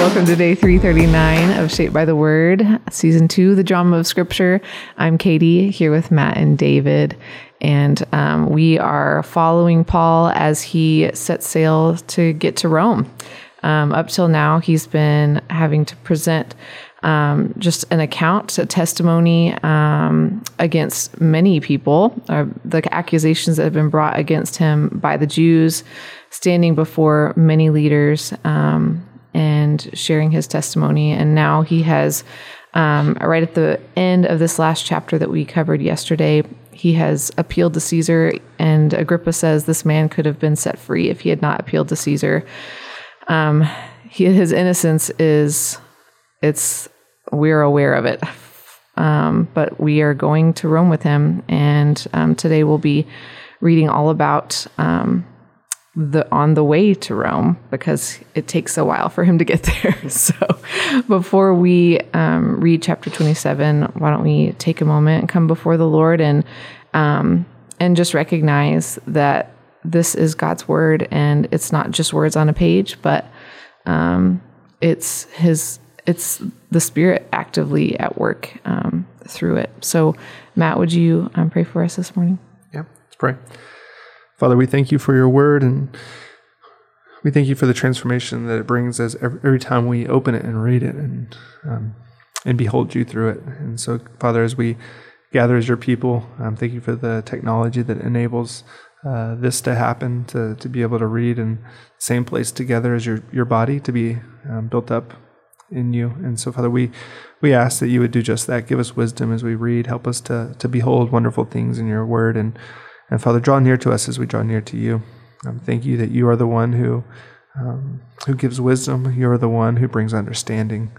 welcome to day 339 of Shaped by the Word, season two, the drama of Scripture. I'm Katie here with Matt and David, and um, we are following Paul as he sets sail to get to Rome. Um, up till now, he's been having to present um, just an account, a testimony um, against many people, uh, the accusations that have been brought against him by the Jews, standing before many leaders um, and sharing his testimony. And now he has, um, right at the end of this last chapter that we covered yesterday, he has appealed to Caesar, and Agrippa says this man could have been set free if he had not appealed to Caesar. Um, he, his innocence is it's we're aware of it. Um, but we are going to Rome with him, and um, today we'll be reading all about um, the on the way to Rome because it takes a while for him to get there. so, before we um, read chapter twenty-seven, why don't we take a moment and come before the Lord and um, and just recognize that this is God's word, and it's not just words on a page, but um, it's His it's the Spirit actively at work um, through it. So, Matt, would you um, pray for us this morning? Yeah, let's pray. Father, we thank you for your word and we thank you for the transformation that it brings as every, time we open it and read it and um, and behold you through it. And so, Father, as we gather as your people, um, thank you for the technology that enables uh, this to happen, to, to be able to read in the same place together as your, your body, to be um, built up in you. And so, Father, we we ask that you would do just that. Give us wisdom as we read. Help us to to behold wonderful things in your word. And and Father, draw near to us as we draw near to you. Um, thank you that you are the one who um, who gives wisdom. You are the one who brings understanding.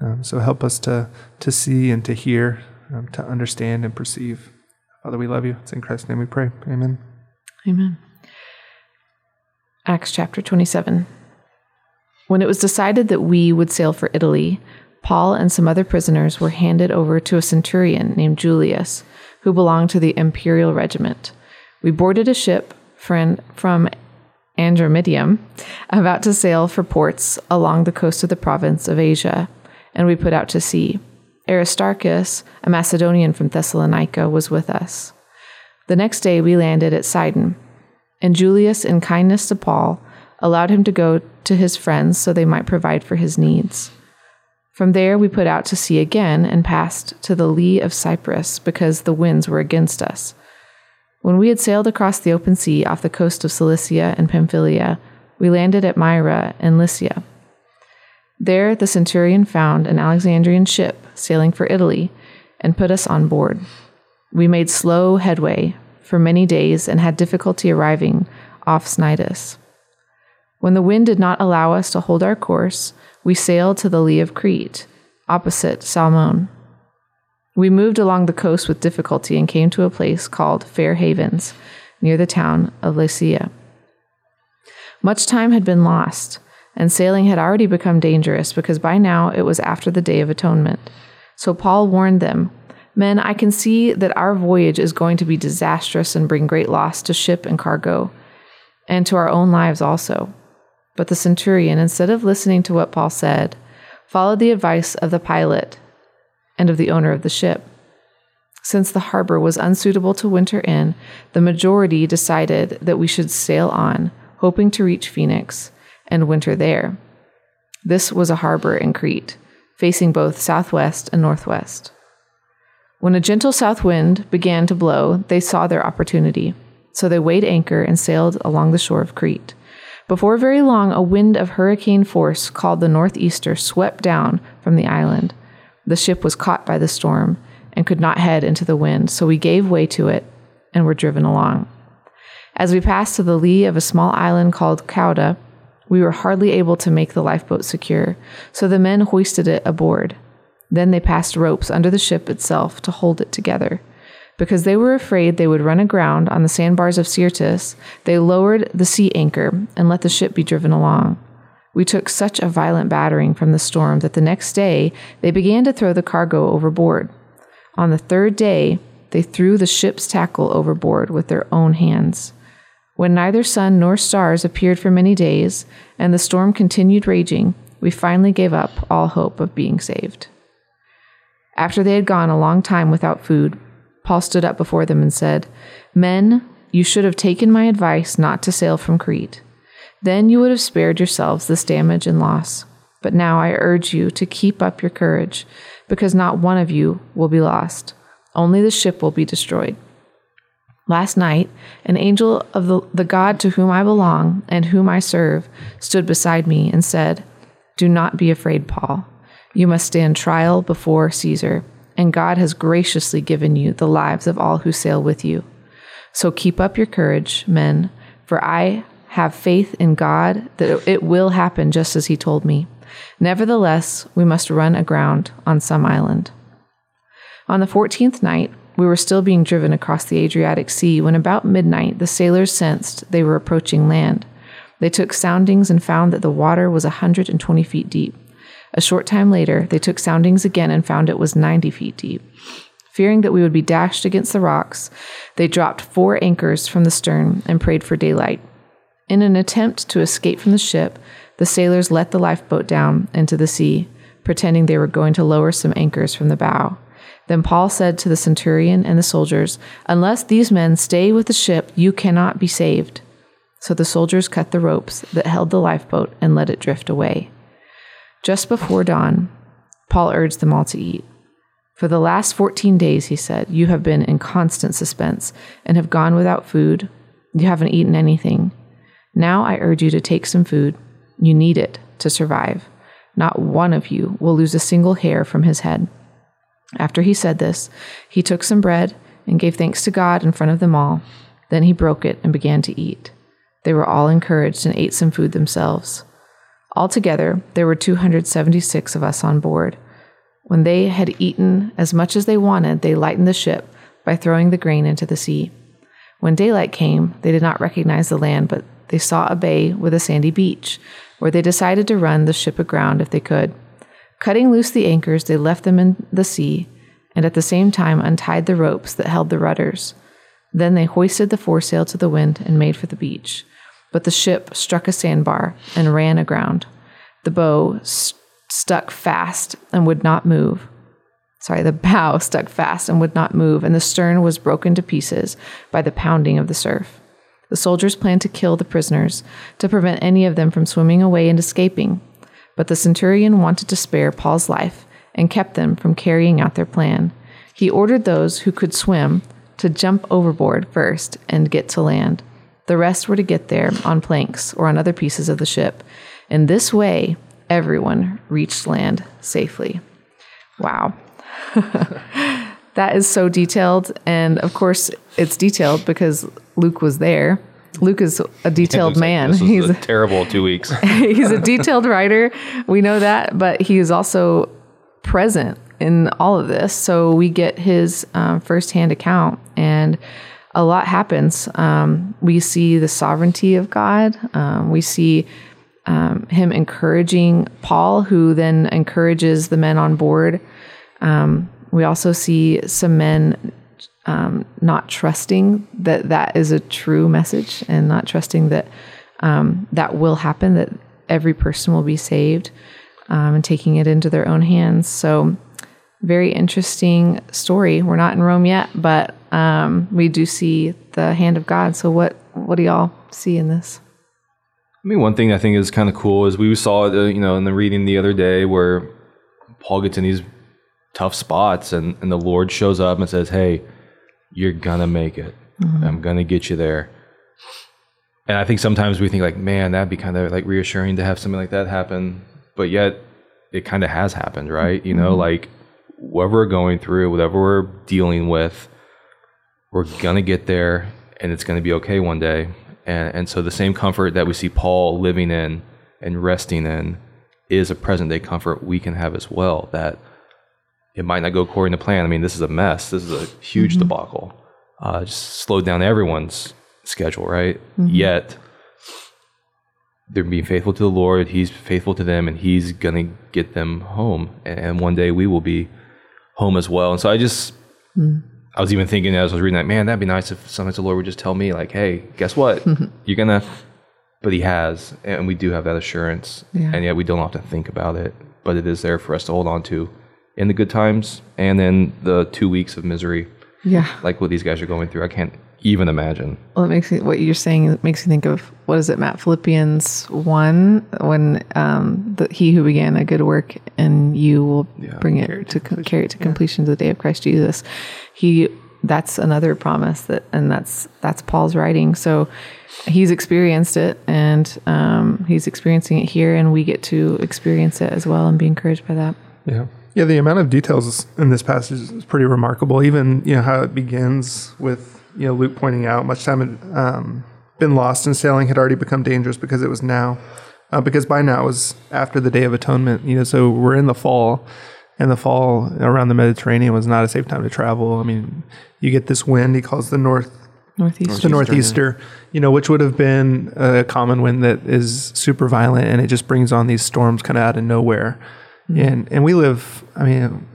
Um, so help us to to see and to hear, um, to understand and perceive. Father, we love you. It's in Christ's name we pray. Amen. Amen. Acts chapter 27. When it was decided that we would sail for Italy, Paul and some other prisoners were handed over to a centurion named Julius, who belonged to the imperial regiment. We boarded a ship from Adramyttium, about to sail for ports along the coast of the province of Asia, and we put out to sea. Aristarchus, a Macedonian from Thessalonica, was with us. The next day we landed at Sidon, and Julius, in kindness to Paul, allowed him to go to his friends so they might provide for his needs. From there, we put out to sea again and passed to the lee of Cyprus because the winds were against us. When we had sailed across the open sea off the coast of Cilicia and Pamphylia, we landed at Myra in Lycia. There, the centurion found an Alexandrian ship sailing for Italy and put us on board. We made slow headway for many days and had difficulty arriving off Cnidus. When the wind did not allow us to hold our course, we sailed to the lee of Crete, opposite Salmone. We moved along the coast with difficulty and came to a place called Fair Havens, near the town of Lasea. Much time had been lost, and sailing had already become dangerous because by now it was after the Day of Atonement. So Paul warned them Men, I can see that our voyage is going to be disastrous and bring great loss to ship and cargo, and to our own lives also. But the centurion, instead of listening to what Paul said, followed the advice of the pilot and of the owner of the ship. Since the harbor was unsuitable to winter in, the majority decided that we should sail on, hoping to reach Phoenix and winter there. This was a harbor in Crete, facing both southwest and northwest. When a gentle south wind began to blow, they saw their opportunity. So they weighed anchor and sailed along the shore of Crete. Before very long, a wind of hurricane force called the Northeaster swept down from the island. The ship was caught by the storm and could not head into the wind, so we gave way to it and were driven along. As we passed to the lee of a small island called Cauda, we were hardly able to make the lifeboat secure, so the men hoisted it aboard. Then they passed ropes under the ship itself to hold it together. Because they were afraid they would run aground on the sandbars of Syrtis, they lowered the sea anchor and let the ship be driven along. We took such a violent battering from the storm that the next day they began to throw the cargo overboard. On the third day, they threw the ship's tackle overboard with their own hands. When neither sun nor stars appeared for many days, and the storm continued raging, we finally gave up all hope of being saved. After they had gone a long time without food, Paul stood up before them and said, Men, you should have taken my advice not to sail from Crete. Then you would have spared yourselves this damage and loss. But now I urge you to keep up your courage, because not one of you will be lost. Only the ship will be destroyed. Last night, an angel of the, the God to whom I belong and whom I serve stood beside me and said, Do not be afraid, Paul. You must stand trial before Caesar, and God has graciously given you the lives of all who sail with you. So keep up your courage, men, for I have faith in God that it will happen just as He told me. Nevertheless, we must run aground on some island. On the fourteenth night, we were still being driven across the Adriatic Sea when about midnight the sailors sensed they were approaching land. They took soundings and found that the water was a 120 feet deep. A short time later, they took soundings again and found it was 90 feet deep. Fearing that we would be dashed against the rocks, they dropped four anchors from the stern and prayed for daylight. In an attempt to escape from the ship, the sailors let the lifeboat down into the sea, pretending they were going to lower some anchors from the bow. Then Paul said to the centurion and the soldiers, Unless these men stay with the ship, you cannot be saved. So the soldiers cut the ropes that held the lifeboat and let it drift away. Just before dawn, Paul urged them all to eat. For the last 14 days, he said, you have been in constant suspense and have gone without food. You haven't eaten anything. Now I urge you to take some food. You need it to survive. Not one of you will lose a single hair from his head. After he said this, he took some bread and gave thanks to God in front of them all. Then he broke it and began to eat. They were all encouraged and ate some food themselves. Altogether, there were 276 of us on board. When they had eaten as much as they wanted, they lightened the ship by throwing the grain into the sea. When daylight came, they did not recognize the land, but they saw a bay with a sandy beach, where they decided to run the ship aground if they could. Cutting loose the anchors, they left them in the sea, and at the same time untied the ropes that held the rudders. Then they hoisted the foresail to the wind and made for the beach. But the ship struck a sandbar and ran aground. The bow st- stuck fast and would not move. Sorry, the bow stuck fast and would not move, and the stern was broken to pieces by the pounding of the surf. The soldiers planned to kill the prisoners to prevent any of them from swimming away and escaping. But the centurion wanted to spare Paul's life and kept them from carrying out their plan. He ordered those who could swim to jump overboard first and get to land. The rest were to get there on planks or on other pieces of the ship. In this way, everyone reached land safely. Wow. that is so detailed. And of course, it's detailed because Luke was there. Luke is a detailed like man. this He's a terrible two weeks. he's a detailed writer. We know that, but he is also present in all of this. So we get his um, firsthand account, and a lot happens. Um, we see the sovereignty of God. Um, we see um, him encouraging Paul, who then encourages the men on board. Um, we also see some men um, not trusting that that is a true message and not trusting that um, that will happen, that every person will be saved, um, and taking it into their own hands. So, very interesting story. We're not in Rome yet, but um, we do see the hand of God. So, what what do y'all see in this? I mean, one thing I think is kind of cool is we saw uh, you know, in the reading the other day where Paul gets in these tough spots and, and the Lord shows up and says, Hey, you're gonna make it. Mm-hmm. I'm gonna get you there. And I think sometimes we think like, man, that'd be kind of like reassuring to have something like that happen. But yet it kind of has happened, right? You know, mm-hmm. like whatever we're going through, whatever we're dealing with, we're gonna get there and it's gonna be okay one day. And and so the same comfort that we see Paul living in and resting in is a present day comfort we can have as well. That it might not go according to plan. I mean, this is a mess. This is a huge mm-hmm. debacle. Uh, just slowed down everyone's schedule, right? Mm-hmm. Yet they're being faithful to the Lord. He's faithful to them, and He's gonna get them home. And, and one day we will be home as well. And so I just, mm-hmm. I was even thinking as I was reading that, man, that'd be nice if sometimes the Lord would just tell me, like, hey, guess what? You're gonna but He has, and we do have that assurance, Yeah. and yet we don't often think about it, but it is there for us to hold on to in the good times and then the two weeks of misery, Yeah. like what these guys are going through. I can't even imagine. Well, it makes me, what you're saying it makes me think of what is it, Matt? Philippians 1, when um, the, he who began a good work and you will bring it to co- carry it to completion to the day of Christ Jesus. He, that's another promise that, and that's, that's Paul's writing. So he's experienced it and um, he's experiencing it here and we get to experience it as well and be encouraged by that. Yeah. Yeah, the amount of details in this passage is pretty remarkable. Even, you know, how it begins with, you know, Luke pointing out much time had um, been lost and sailing had already become dangerous because it was now. Uh, because by now it was after the Day of Atonement, you know, so we're in the fall, and the fall around the Mediterranean was not a safe time to travel. I mean, you get this wind, he calls the north Northeast. the northeaster, you know, which would have been a common wind that is super violent and it just brings on these storms kind of out of nowhere. Mm-hmm. And and we live, I mean,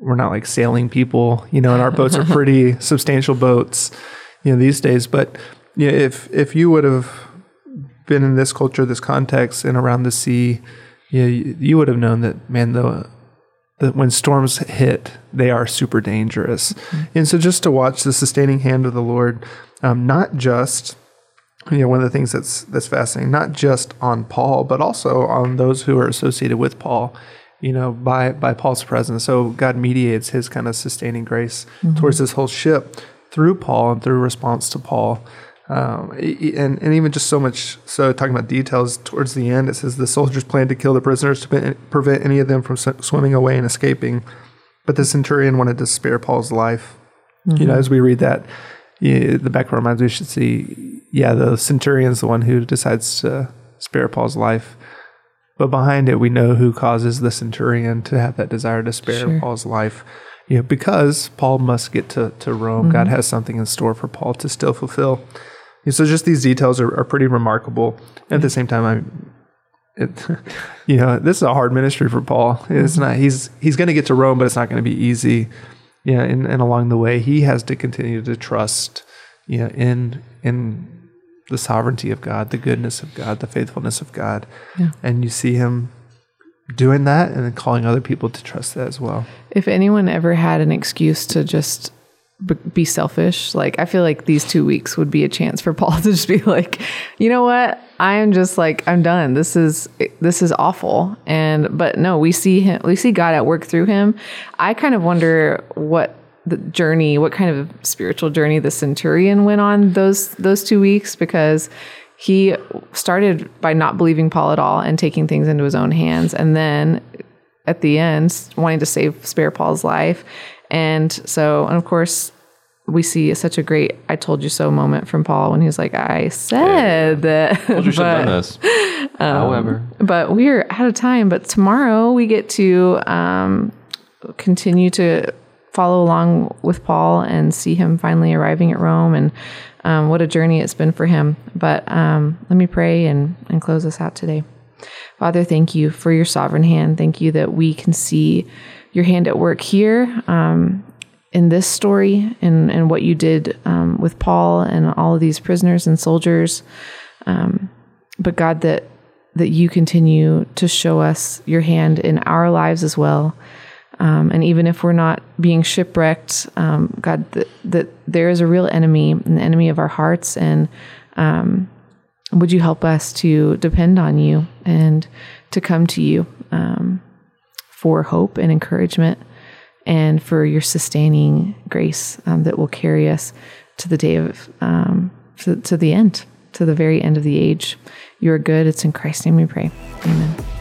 we're not like sailing people, you know, and our boats are pretty substantial boats, you know, these days. But yeah, if if you would have been in this culture, this context, and around the sea, you, know, you, you would have known that man, the uh, that when storms hit, they are super dangerous. Mm-hmm. And so just to watch the sustaining hand of the Lord, um, not just you know one of the things that's that's fascinating, not just on Paul, but also on those who are associated with Paul. You know, by by Paul's presence. So God mediates His kind of sustaining grace towards this whole ship through Paul and through response to Paul. Um, and, and even just so much so talking about details towards the end it says the soldiers planned to kill the prisoners to pre- prevent any of them from swimming away and escaping. But the centurion wanted to spare paul's life. You know as we read that yeah, the back of our minds we should see yeah the centurion's the one who decides to spare paul's life but behind it we know who causes the centurion to have that desire to spare Sure. paul's life you know, because paul must get to, to rome god mm-hmm. has something in store for paul to still fulfill and so just these details are, are pretty remarkable. At the same time, I'm, it, you know, this is a hard ministry for Paul. It's mm-hmm. not. He's he's going to get to Rome, but it's not going to be easy. Yeah, and, and along the way, he has to continue to trust, you know, in in the sovereignty of God, the goodness of God, the faithfulness of God, Yeah. and you see him doing that, and then calling other people to trust that as well. If anyone ever had an excuse to just be selfish, like I feel like these two weeks would be a chance for Paul to just be like, you know what, I am just like I'm done. This is this is awful. And but no, we see him, we see God at work through him. I kind of wonder what the journey, what kind of spiritual journey the centurion went on those those two weeks because he started by not believing Paul at all and taking things into his own hands, and then at the end wanting to save spare Paul's life. And so, and of course, we see such a great "I told you so" moment from Paul when he's like, "I said that." Told you should have done But- this. However, but we're out of time. But tomorrow we get to um, continue to follow along with Paul and see him finally arriving at Rome and um, what a journey it's been for him. But um, let me pray and, and close us out today. Father, thank you for your sovereign hand. Thank you that we can see your hand at work here um, in this story and, and what you did um, with Paul and all of these prisoners and soldiers. Um, but God, that that you continue to show us your hand in our lives as well. Um, and even if we're not being shipwrecked, um, God, that, there is a real enemy, an enemy of our hearts. And um, would you help us to depend on you and to come to you um, for hope and encouragement and for your sustaining grace um, that will carry us to the day of, um, to, to the end, to the very end of the age. You are good. It's in Christ's name we pray. Amen.